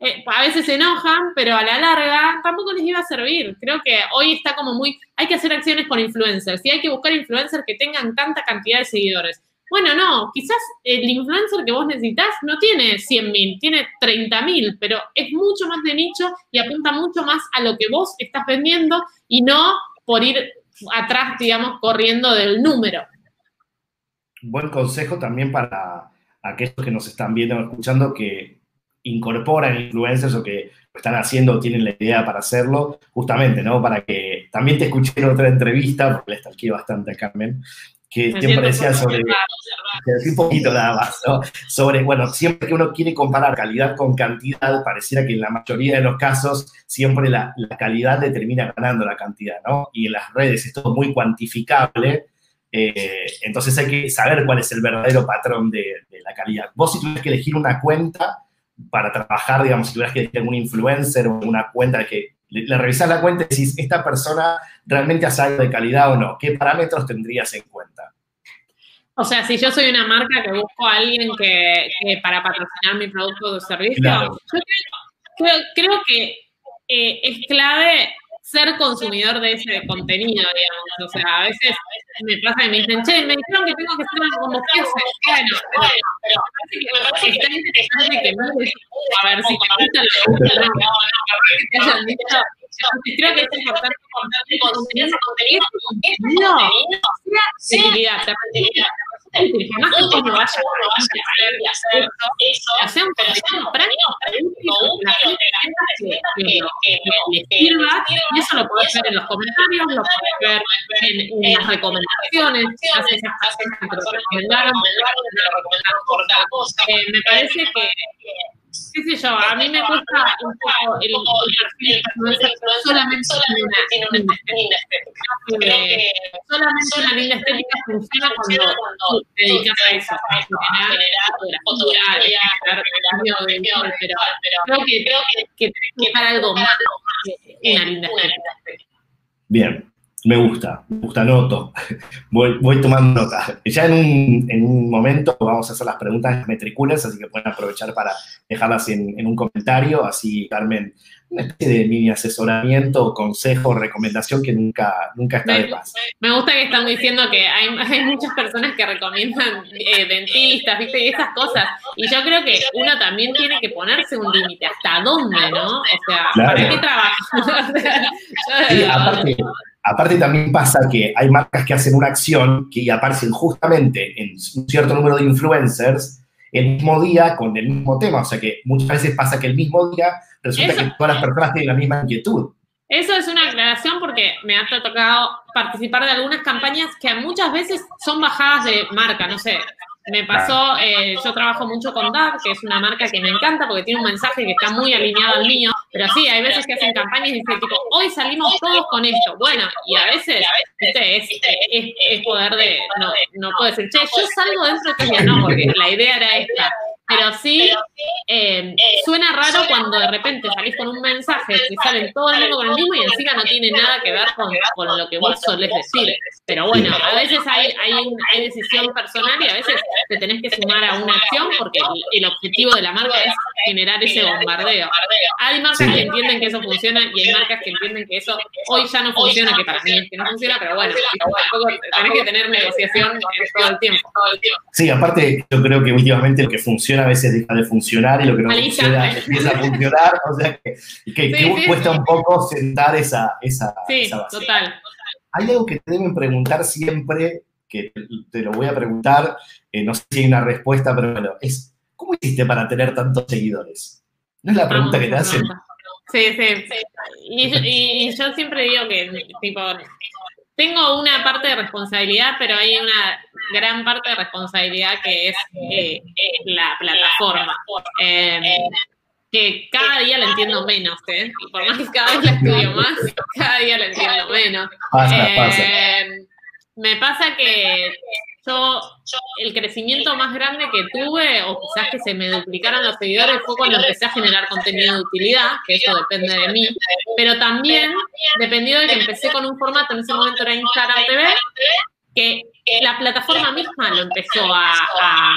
eh, a veces se enojan, pero a la larga tampoco les iba a servir. Creo que hoy está como muy, hay que hacer acciones con influencers y hay que buscar influencers que tengan tanta cantidad de seguidores. Bueno, no, quizás el influencer que vos necesitas no tiene 100.000, tiene 30.000, pero es mucho más de nicho y apunta mucho más a lo que vos estás vendiendo y no por ir atrás, digamos, corriendo del número. Buen consejo también para aquellos que nos están viendo o escuchando que incorporan influencers o que lo están haciendo o tienen la idea para hacerlo, justamente, ¿no? Para que también te escuché en otra entrevista, porque le estalqué bastante a Carmen, que siempre decía sobre, un poquito nada más, ¿no? Sobre, bueno, siempre que uno quiere comparar calidad con cantidad, pareciera que en la mayoría de los casos siempre la, la calidad determina ganando la cantidad, ¿no? Y en las redes es todo muy cuantificable, eh, entonces hay que saber cuál es el verdadero patrón de, de, la calidad. Vos si tuvieras que elegir una cuenta para trabajar, digamos, si tuvieras que elegir algún influencer o una cuenta que le, revisás la cuenta y decís, esta persona realmente hace algo de calidad o no. ¿Qué parámetros tendrías en cuenta? O sea, si yo soy una marca que busco a alguien que, para patrocinar mi producto o servicio, yo creo, creo, que eh, es clave ser consumidor de ese contenido, digamos. O sea, a veces me pasa que me dicen, che, me dijeron que tengo que ser como. Bueno, bueno, pero me parece que está interesante que mires a ver si te gusta lo que gusta, no, no, no, que te hayan dicho. Creo que es importante consumir ese contenido, contenido sea más que vaya a hacer eso, práctico, que sirva, y eso lo puedes ver en los comentarios, lo puedes ver en, las recomendaciones, haces esas cosas que te lo recomendaron, me parece que qué sé yo, a mí me un poco el, perfil solamente tiene una linda estética. Solamente una linda estética funciona cuando te dedicas a eso, a generar fotografía, generar pero creo que, creo que, que para algo más una linda estética. Bien, me gusta, me gusta, noto. Voy, voy tomando nota. Ya en un, en un, momento vamos a hacer las preguntas metriculas, así que pueden aprovechar para dejarlas en, en, un comentario. Así, Carmen, una especie de mini asesoramiento, consejo, recomendación que nunca, nunca está de más. Me gusta que están diciendo que hay, hay muchas personas que recomiendan eh, dentistas, ¿viste? Y esas cosas. Y yo creo que uno también tiene que ponerse un límite. ¿Hasta dónde, no? O sea, ¿para qué trabajo? sí, aparte, Aparte también pasa que hay marcas que hacen una acción que aparecen justamente en un cierto número de influencers el mismo día con el mismo tema. O sea que muchas veces pasa que el mismo día resulta que todas las personas tienen la misma inquietud. Eso es una aclaración porque me ha tocado participar de algunas campañas que muchas veces son bajadas de marca, no sé, me pasó, eh, yo trabajo mucho con DAV, que es una marca que me encanta porque tiene un mensaje que está muy alineado al mío, pero sí, hay veces que hacen campañas y dicen, tipo, hoy salimos todos con esto. Bueno, y a veces, ¿viste? Es, es, poder de, no, no puedo decir, che, yo salgo dentro de este día, no, porque la idea era esta. Pero sí eh, suena raro cuando de repente salís con un mensaje que salen todo el mundo con el mismo y encima no tiene nada que ver con, con lo que vos solés decir. Pero bueno, a veces hay, hay, hay, decisión personal y a veces te tenés que sumar a una acción porque el, objetivo de la marca es generar ese bombardeo. Hay marcas que entienden que eso funciona y hay marcas que entienden que eso hoy ya no funciona, que para mí es que no funciona, pero bueno, tenés que tener negociación todo el tiempo. Sí, aparte yo creo que últimamente lo que funciona a veces deja de funcionar y lo que no funciona empieza a funcionar, o sea que, que, cuesta un poco sentar esa, esa, sí, total. Hay algo que te deben preguntar siempre, que te lo voy a preguntar, eh, no sé si hay una respuesta, pero bueno, es, ¿cómo hiciste para tener tantos seguidores? ¿No es la pregunta que te hacen? Sí, sí. Y, yo siempre digo que, tipo, tengo una parte de responsabilidad, pero hay una gran parte de responsabilidad que es eh, la plataforma. Em, que cada día la entiendo menos, ¿eh? Y por más que cada vez la estudio más, cada día la entiendo menos. Em, me pasa que el crecimiento más grande que tuve, o quizás que se me duplicaron los seguidores, fue cuando empecé a generar contenido de utilidad, que eso depende de mí, pero también dependió de que empecé con un formato, en ese momento era Instagram TV, que la plataforma misma lo empezó a,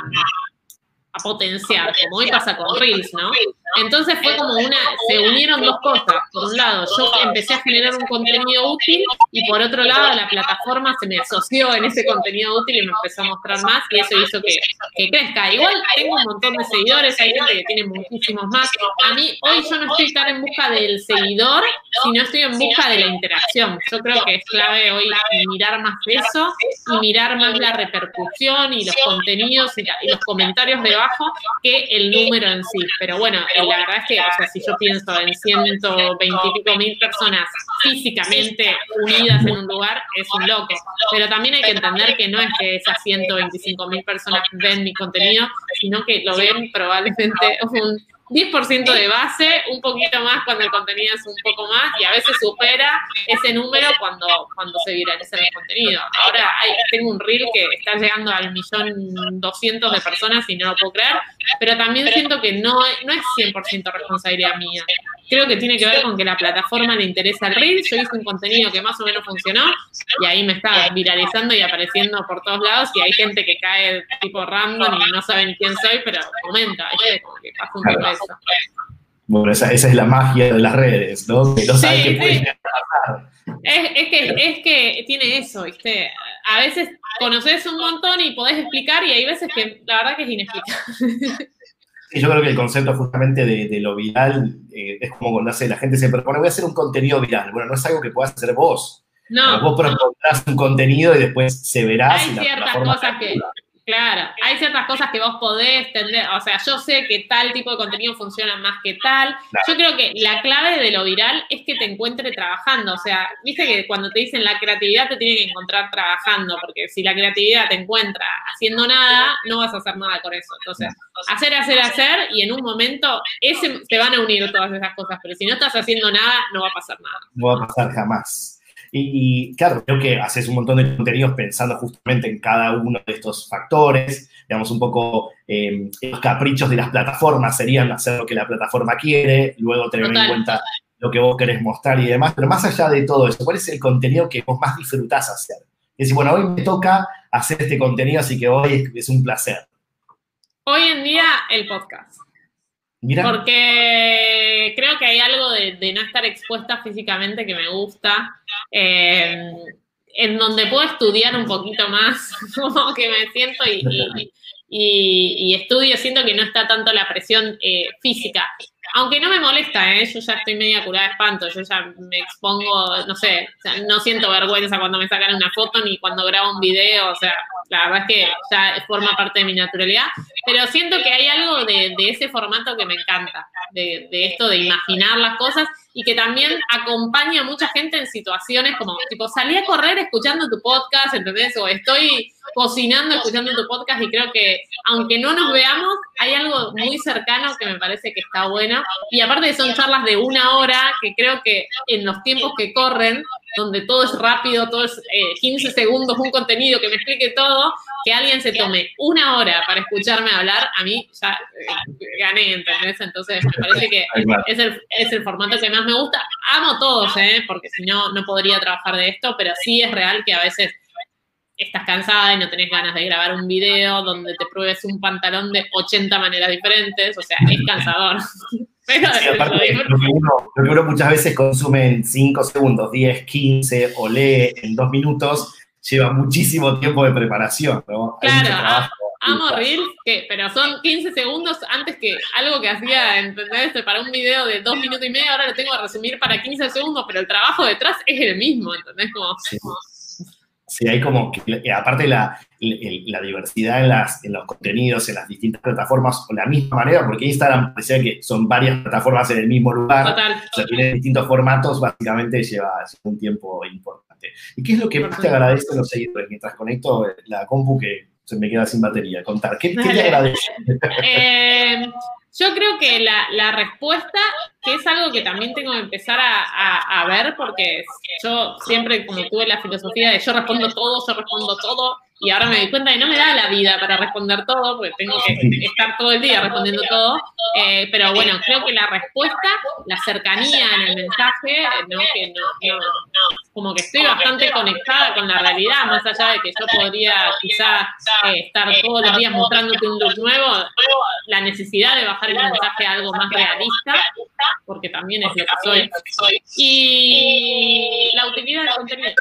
a potenciar, como hoy pasa con Reels, ¿no? Entonces fue como una, se unieron dos cosas. Por un lado, yo empecé a generar un contenido útil y por otro lado, la plataforma se me asoció en ese contenido útil y me empezó a mostrar más y eso hizo que, crezca. Igual tengo un montón de seguidores, hay gente que tiene muchísimos más. A mí hoy yo no estoy tan en busca del seguidor, sino estoy en busca de la interacción. Yo creo que es clave hoy mirar más eso y mirar más la repercusión y los contenidos y, los comentarios debajo que el número en sí. Pero bueno, la verdad es que, o sea, si yo pienso en 120 y pico mil personas físicamente unidas en un lugar, es un loco. Pero también hay que entender que no es que esas 125 mil personas ven mi contenido, sino que lo ven probablemente un 10% de base, un poquito más cuando el contenido es un poco más y a veces supera ese número cuando, cuando se viraliza el contenido. Ahora hay, tengo un reel que está llegando al millón doscientos de personas y no lo puedo creer, pero también siento que no, no es 100% responsabilidad mía. Creo que tiene que ver con que la plataforma le interesa el reel, yo hice un contenido que más o menos funcionó y ahí me está viralizando y apareciendo por todos lados y hay gente que cae tipo random y no saben quién soy, pero comenta, como que pasa un poco bueno, esa, esa, es la magia de las redes, ¿no? Que no sí, qué puede pasar. Es, es, que, es que tiene eso, ¿viste? A veces conoces un montón y podés explicar y hay veces que la verdad que es inexplicable. Sí, yo creo que el concepto justamente de, de lo viral eh, es como cuando hace, la gente se propone, voy a hacer un contenido viral. Bueno, no es algo que puedas hacer vos. No. Vos propondrás un contenido y después se verá. Hay ciertas cosas que, Claro, hay ciertas cosas que vos podés tender, o sea, yo sé que tal tipo de contenido funciona más que tal. Yo creo que la clave de lo viral es que te encuentre trabajando, o sea, viste que cuando te dicen la creatividad te tiene que encontrar trabajando, porque si la creatividad te encuentra haciendo nada, no vas a hacer nada con eso. Entonces, hacer, hacer, hacer, y en un momento ese, te van a unir todas esas cosas, pero si no estás haciendo nada, no va a pasar nada. No va a pasar jamás. Y, claro, creo que haces un montón de contenidos pensando justamente en cada uno de estos factores. Digamos, un poco eh, los caprichos de las plataformas serían hacer lo que la plataforma quiere, luego tener en cuenta lo que vos querés mostrar y demás. Pero más allá de todo eso, ¿cuál es el contenido que vos más disfrutás hacer? Es decir, bueno, hoy me toca hacer este contenido, así que hoy es un placer. Hoy en día, el podcast. Porque creo que hay algo de, no estar expuesta físicamente que me gusta, eh, en donde puedo estudiar un poquito más, como que me siento y, y, estudio, siento que no está tanto la presión eh, física. Aunque no me molesta, ¿eh? yo ya estoy media curada de espanto, yo ya me expongo, no sé, no siento vergüenza cuando me sacan una foto ni cuando grabo un video, o sea, la verdad es que ya forma parte de mi naturalidad, pero siento que hay algo de, ese formato que me encanta, de, de, esto de imaginar las cosas y que también acompaña a mucha gente en situaciones como, tipo, salí a correr escuchando tu podcast, ¿entendés? O estoy cocinando escuchando tu podcast y creo que, aunque no nos veamos, hay algo muy cercano que me parece que está bueno. Y aparte son charlas de una hora que creo que en los tiempos que corren donde todo es rápido, todo es 15 eh, segundos, un contenido que me explique todo, que alguien se tome una hora para escucharme hablar, a mí ya eh, gané, ¿entendés? Entonces me parece que es el, es el formato que más me gusta. Amo todos, ¿eh? Porque si no, no podría trabajar de esto, pero sí es real que a veces estás cansada y no tenés ganas de grabar un video donde te pruebes un pantalón de 80 maneras diferentes, o sea, es cansador. Pero lo, que uno, muchas veces consume en 5 segundos, 10, 15 o lee en 2 minutos, lleva muchísimo tiempo de preparación, ¿no? Claro, amo Reels, que, pero son 15 segundos antes que algo que hacía, ¿entendés? Para un video de 2 minutos y medio, ahora lo tengo que resumir para 15 segundos, pero el trabajo detrás es el mismo, ¿entendés? Como, Sí, hay como, que, aparte la, la diversidad en, las, en los contenidos, en las distintas plataformas, de la misma manera, porque Instagram parecía que son varias plataformas en el mismo lugar, Total. o sea, tiene distintos formatos, básicamente lleva un tiempo importante. ¿Y qué es lo que más te agradece los seguidores? Mientras conecto la compu que se me queda sin batería, contar, ¿qué, qué te agradece? eh, yo creo que la, la, respuesta, que es algo que también tengo que empezar a, a, ver, porque yo siempre como tuve la filosofía de yo respondo todo, yo respondo todo, y ahora me doy cuenta de que no me da la vida para responder todo, porque tengo que estar todo el día respondiendo todo. Eh, pero bueno, creo que la respuesta, la cercanía en el mensaje, ¿no? que no, como que estoy bastante conectada con la realidad, más allá de que yo podría quizás eh, estar todos los días mostrándote un look nuevo, la necesidad de bajar el mensaje a algo más realista, porque también es lo que soy. Y la utilidad del contenido.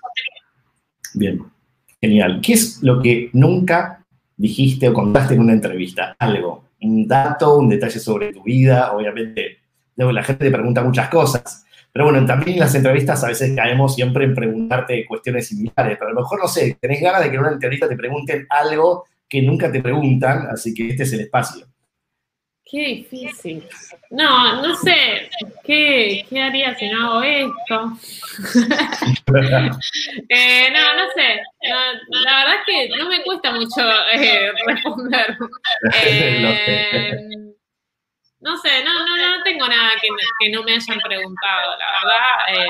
Bien. Genial. ¿Qué es lo que nunca dijiste o contaste en una entrevista? Algo, un dato, un detalle sobre tu vida. Obviamente, luego la gente te pregunta muchas cosas. Pero bueno, también en las entrevistas a veces caemos siempre en preguntarte cuestiones similares. Pero a lo mejor, no sé, tenés ganas de que en una entrevista te pregunten algo que nunca te preguntan, así que este es el espacio. Qué difícil. No, no sé. ¿Qué, qué haría si no hago esto? eh, no, no sé. la verdad es que no me cuesta mucho eh, responder. Eh, no sé, no, no, no tengo nada que, que no me hayan preguntado, la verdad.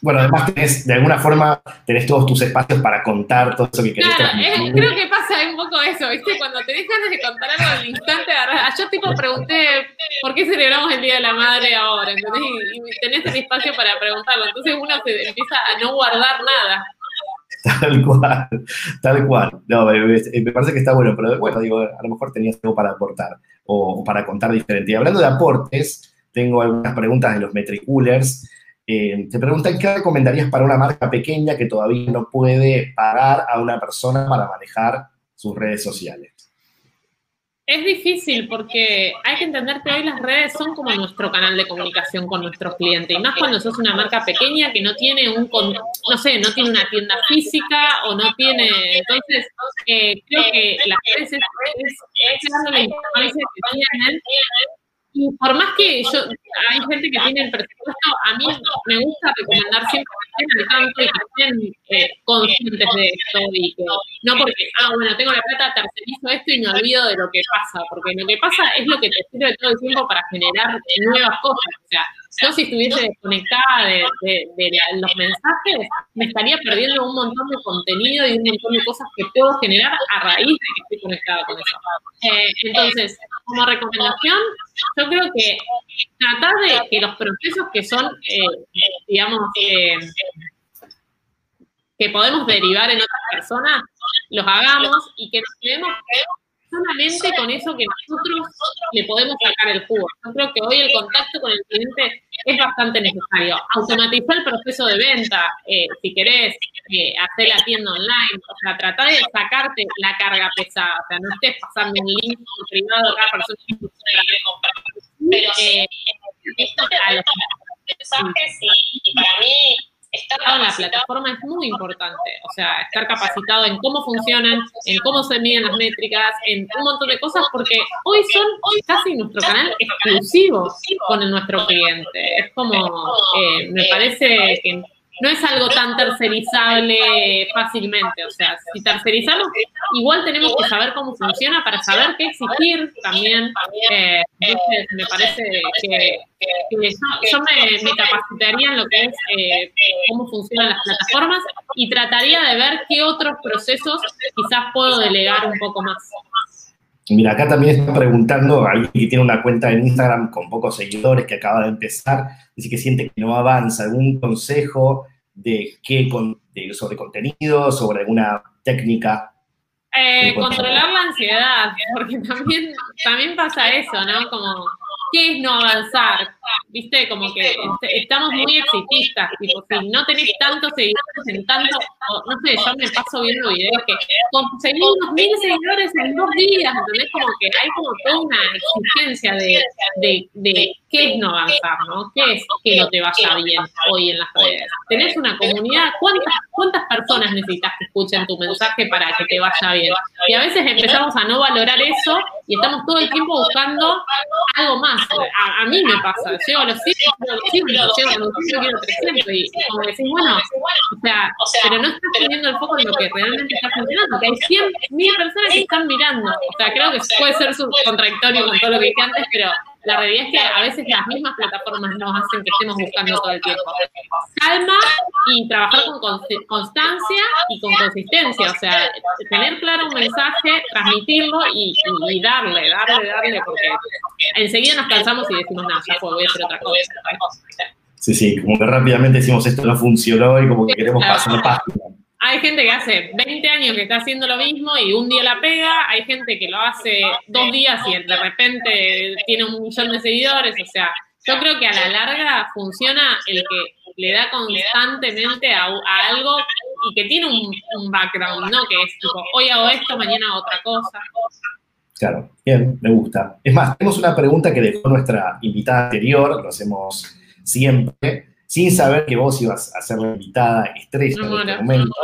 Bueno, además tenés, de alguna forma, tenés todos tus espacios para contar todo eso que querés Claro, creo que pasa un poco eso, ¿viste? Cuando tenés ganas de contar algo al instante, yo tipo pregunté, ¿por qué celebramos el Día de la Madre ahora? ¿Entendés? Y, tenés el espacio para preguntarlo, entonces uno se empieza a no guardar nada. Tal cual, tal cual. No, me, parece que está bueno, pero bueno, digo, a lo mejor tenías algo para aportar o para contar diferente. Y hablando de aportes, tengo algunas preguntas de los Metricoolers. Eh, te preguntan qué recomendarías para una marca pequeña que todavía no puede pagar a una persona para manejar sus redes sociales. Es difícil porque hay que entender que hoy las redes son como nuestro canal de comunicación con nuestros clientes. Y más cuando sos una marca pequeña que no tiene un, no sé, no tiene una tienda física o no tiene. Entonces, eh, creo que las redes es, la importancia que tienen y por más que yo, hay gente que tiene el presupuesto, a mí me gusta recomendar siempre que estén al tanto y que estén eh, conscientes de esto y que no porque, ah, bueno, tengo la plata, tercerizo esto y me olvido de lo que pasa, porque lo que pasa es lo que te sirve todo el tiempo para generar nuevas cosas. O sea, yo si estuviese desconectada de, los mensajes, me estaría perdiendo un montón de contenido y un montón de cosas que puedo generar a raíz de que estoy conectada con eso. Eh, entonces, como recomendación, yo creo que tratar de que los procesos que son, eh, digamos, eh, que podemos derivar en otras personas, los hagamos y que nos quedemos solamente con eso que nosotros le podemos sacar el jugo. Yo creo que hoy el contacto con el cliente es bastante necesario. Automatizar el proceso de venta, eh, si querés, eh, hacer la tienda online, o sea, tratar de sacarte la carga pesada, o sea, no estés pasando un link privado a cada persona que comprar. Pero eh, esto a los mensajes y para mí estar en la plataforma es muy importante. O sea, estar capacitado en cómo funcionan, en cómo se miden las métricas, en un montón de cosas, porque hoy son casi nuestro canal exclusivo con nuestro cliente. Es como, eh, me parece que no es algo tan tercerizable fácilmente. O sea, si tercerizamos, igual tenemos que saber cómo funciona para saber qué exigir también. Eh, me parece que, yo, me, capacitaría en lo que es eh, cómo funcionan las plataformas y trataría de ver qué otros procesos quizás puedo delegar un poco más. Mira, acá también está preguntando alguien que tiene una cuenta en Instagram con pocos seguidores que acaba de empezar, dice que siente que no avanza. ¿Algún consejo de qué sobre contenido, sobre alguna técnica? Eh, controlar la ansiedad, porque también, también pasa eso, ¿no? Como ¿qué es no avanzar? ¿Viste? Como que este, estamos muy exitistas, tipo, si no tenés tantos seguidores en tanto, no sé, yo me paso viendo videos que conseguí unos mil seguidores en dos días, ¿entendés? Como que hay como toda una exigencia de, de, de qué es no avanzar, ¿no? ¿Qué es que no te vaya bien hoy en las redes? Tenés una comunidad, ¿cuántas, cuántas personas necesitas que escuchen tu mensaje para que te vaya bien? Y a veces empezamos a no valorar eso y estamos todo el tiempo buscando algo más. A, mí me pasa, llego a los 100, llego a los 100, quiero 300 y como decís, bueno, o sea, pero no estás poniendo el foco en lo que realmente está funcionando, que hay 100 mil personas que están mirando. O sea, creo que puede ser contradictorio con todo lo que dije antes, pero la realidad es que a veces las mismas plataformas nos hacen que estemos buscando todo el tiempo. Calma y trabajar con constancia y con consistencia. O sea, tener claro un mensaje, transmitirlo y, darle, darle, darle, porque enseguida nos cansamos y decimos, no, ya fue, voy a hacer otra cosa. Sí, sí, como que rápidamente decimos esto no funcionó y como que queremos pasar página hay gente que hace 20 años que está haciendo lo mismo y un día la pega, hay gente que lo hace dos días y de repente tiene un millón de seguidores, o sea, yo creo que a la larga funciona el que le da constantemente a, algo y que tiene un, background, ¿no? Que es tipo, hoy hago esto, mañana otra cosa. Claro, bien, me gusta. Es más, tenemos una pregunta que dejó nuestra invitada anterior, lo hacemos siempre, sin saber que vos ibas a ser la invitada estrella en este momento.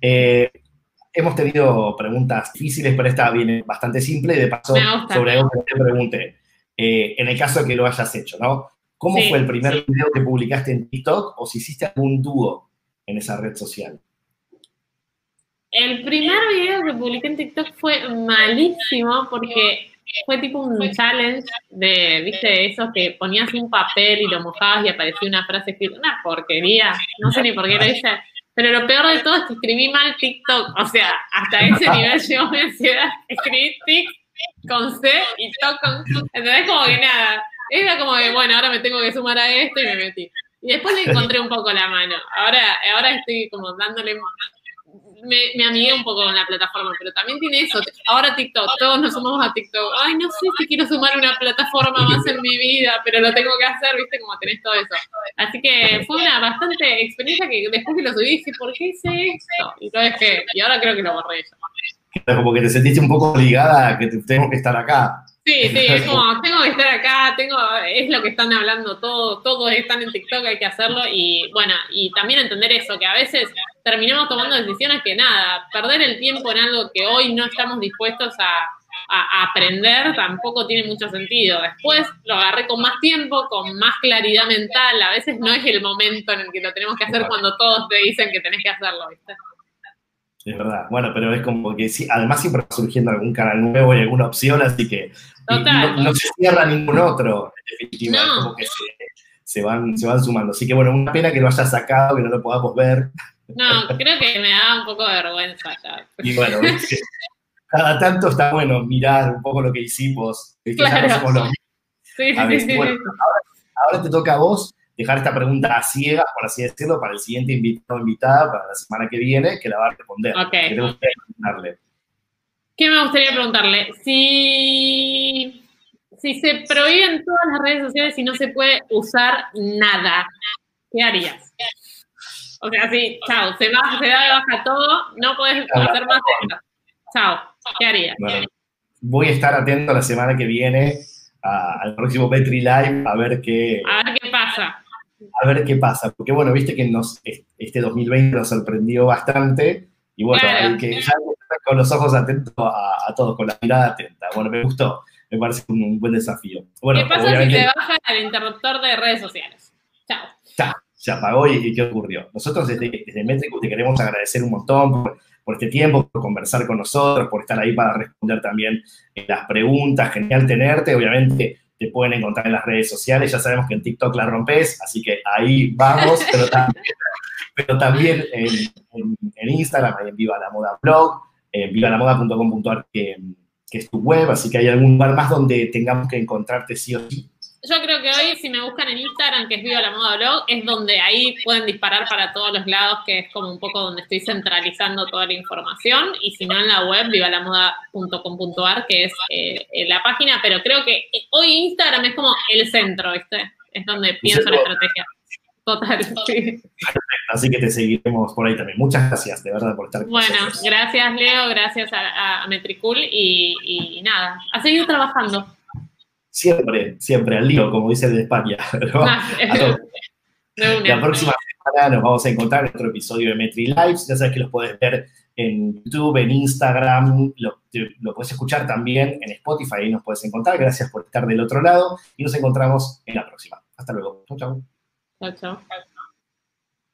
Eh, hemos tenido preguntas difíciles, pero esta viene bastante simple y de paso sobre algo que te pregunté. Eh, en el caso de que lo hayas hecho, ¿no? ¿Cómo fue el primer video que publicaste en TikTok o si hiciste algún dúo en esa red social? El primer video que publiqué en TikTok fue malísimo porque fue tipo un challenge de, viste, esos que ponías un papel y lo mojabas y aparecía una frase escrita, una porquería, no sé ni por qué lo hice, pero lo peor de todo es que escribí mal TikTok, o sea, hasta ese nivel llegó mi ansiedad, escribí TikTok con C y TOC con entonces como que nada, era como que, bueno, ahora me tengo que sumar a esto y me metí. Y después le encontré un poco la mano. Ahora, ahora estoy como dándole me, me amigué un poco con la plataforma, pero también tiene eso. Ahora TikTok, todos nos sumamos a TikTok. Ay, no sé si quiero sumar una plataforma más en mi vida, pero lo tengo que hacer, ¿viste? Como tenés todo eso. Así que fue una bastante experiencia que después que lo subí dije, ¿por qué hice esto? Y todo que, y ahora creo que lo borré yo. Como que te sentiste un poco obligada a que tengo que estar acá. Sí, sí, es como, tengo que estar acá, tengo, es lo que están hablando todos, todos están en TikTok, hay que hacerlo y bueno, y también entender eso, que a veces terminamos tomando decisiones que nada, perder el tiempo en algo que hoy no estamos dispuestos a, aprender tampoco tiene mucho sentido. Después lo agarré con más tiempo, con más claridad mental, a veces no es el momento en el que lo tenemos que hacer cuando todos te dicen que tenés que hacerlo, ¿viste? Es verdad. Bueno, pero es como que sí, además siempre va surgiendo algún canal nuevo y alguna opción, así que no, se cierra ningún otro, en definitiva. Es como que se, van, se van sumando. Así que bueno, una pena que lo hayas sacado, que no lo podamos ver. No, creo que me da un poco de vergüenza ya. Y bueno, cada tanto está bueno mirar un poco lo que hicimos. Claro. Sí, sí, sí, ahora, ahora te toca a vos dejar esta pregunta a ciegas, por así decirlo, para el siguiente invitado o invitada, para la semana que viene, que la va a responder. ¿Qué te gustaría preguntarle? ¿Qué me gustaría preguntarle? Si, si se prohíben todas las redes sociales y no se puede usar nada, ¿qué harías? O sea, sí, chao, se, va, se da de baja todo, no puedes hacer más Chao, ¿qué harías? voy a estar atento la semana que viene al próximo Petri Live a ver qué... A ver qué pasa a ver qué pasa, porque bueno, viste que nos, este 2020 nos sorprendió bastante y bueno, hay que ya con los ojos atentos a, todos, con la mirada atenta. Bueno, me gustó, me parece un, buen desafío. Bueno, ¿Qué pasa si te baja el interruptor de redes sociales? Chao. Chao. Se apagó y, ¿qué ocurrió? Nosotros desde, desde te queremos agradecer un montón por, este tiempo, por conversar con nosotros, por estar ahí para responder también las preguntas. Genial tenerte. Obviamente te pueden encontrar en las redes sociales. Ya sabemos que en TikTok la rompes, así que ahí vamos, pero también, en, Instagram, en Viva la Moda Blog, en vivalamoda.com.ar, que es tu web, así que hay algún lugar más donde tengamos que encontrarte sí o sí. Yo creo que hoy, si me buscan en Instagram, que es Viva la Moda Blog, es donde ahí pueden disparar para todos los lados, que es como un poco donde estoy centralizando toda la información. Y si no, en la web, vivalamoda.com.ar, que es eh, la página. Pero creo que hoy Instagram es como el centro, ¿viste? Es donde pienso la estrategia. Total, sí. Así que te seguiremos por ahí también. Muchas gracias, de verdad, por estar con Bueno, gracias, Leo, gracias a, Metricool y, y nada, a seguir trabajando siempre, siempre al lío, como dice de España. Ah, la próxima semana nos vamos a encontrar en otro episodio de Metri Lives. Ya sabes que los puedes ver en YouTube, en Instagram, lo, lo puedes escuchar también en Spotify, ahí nos puedes encontrar. Gracias por estar del otro lado y nos encontramos en la próxima. Hasta luego. Chau, chau. Chau, chau.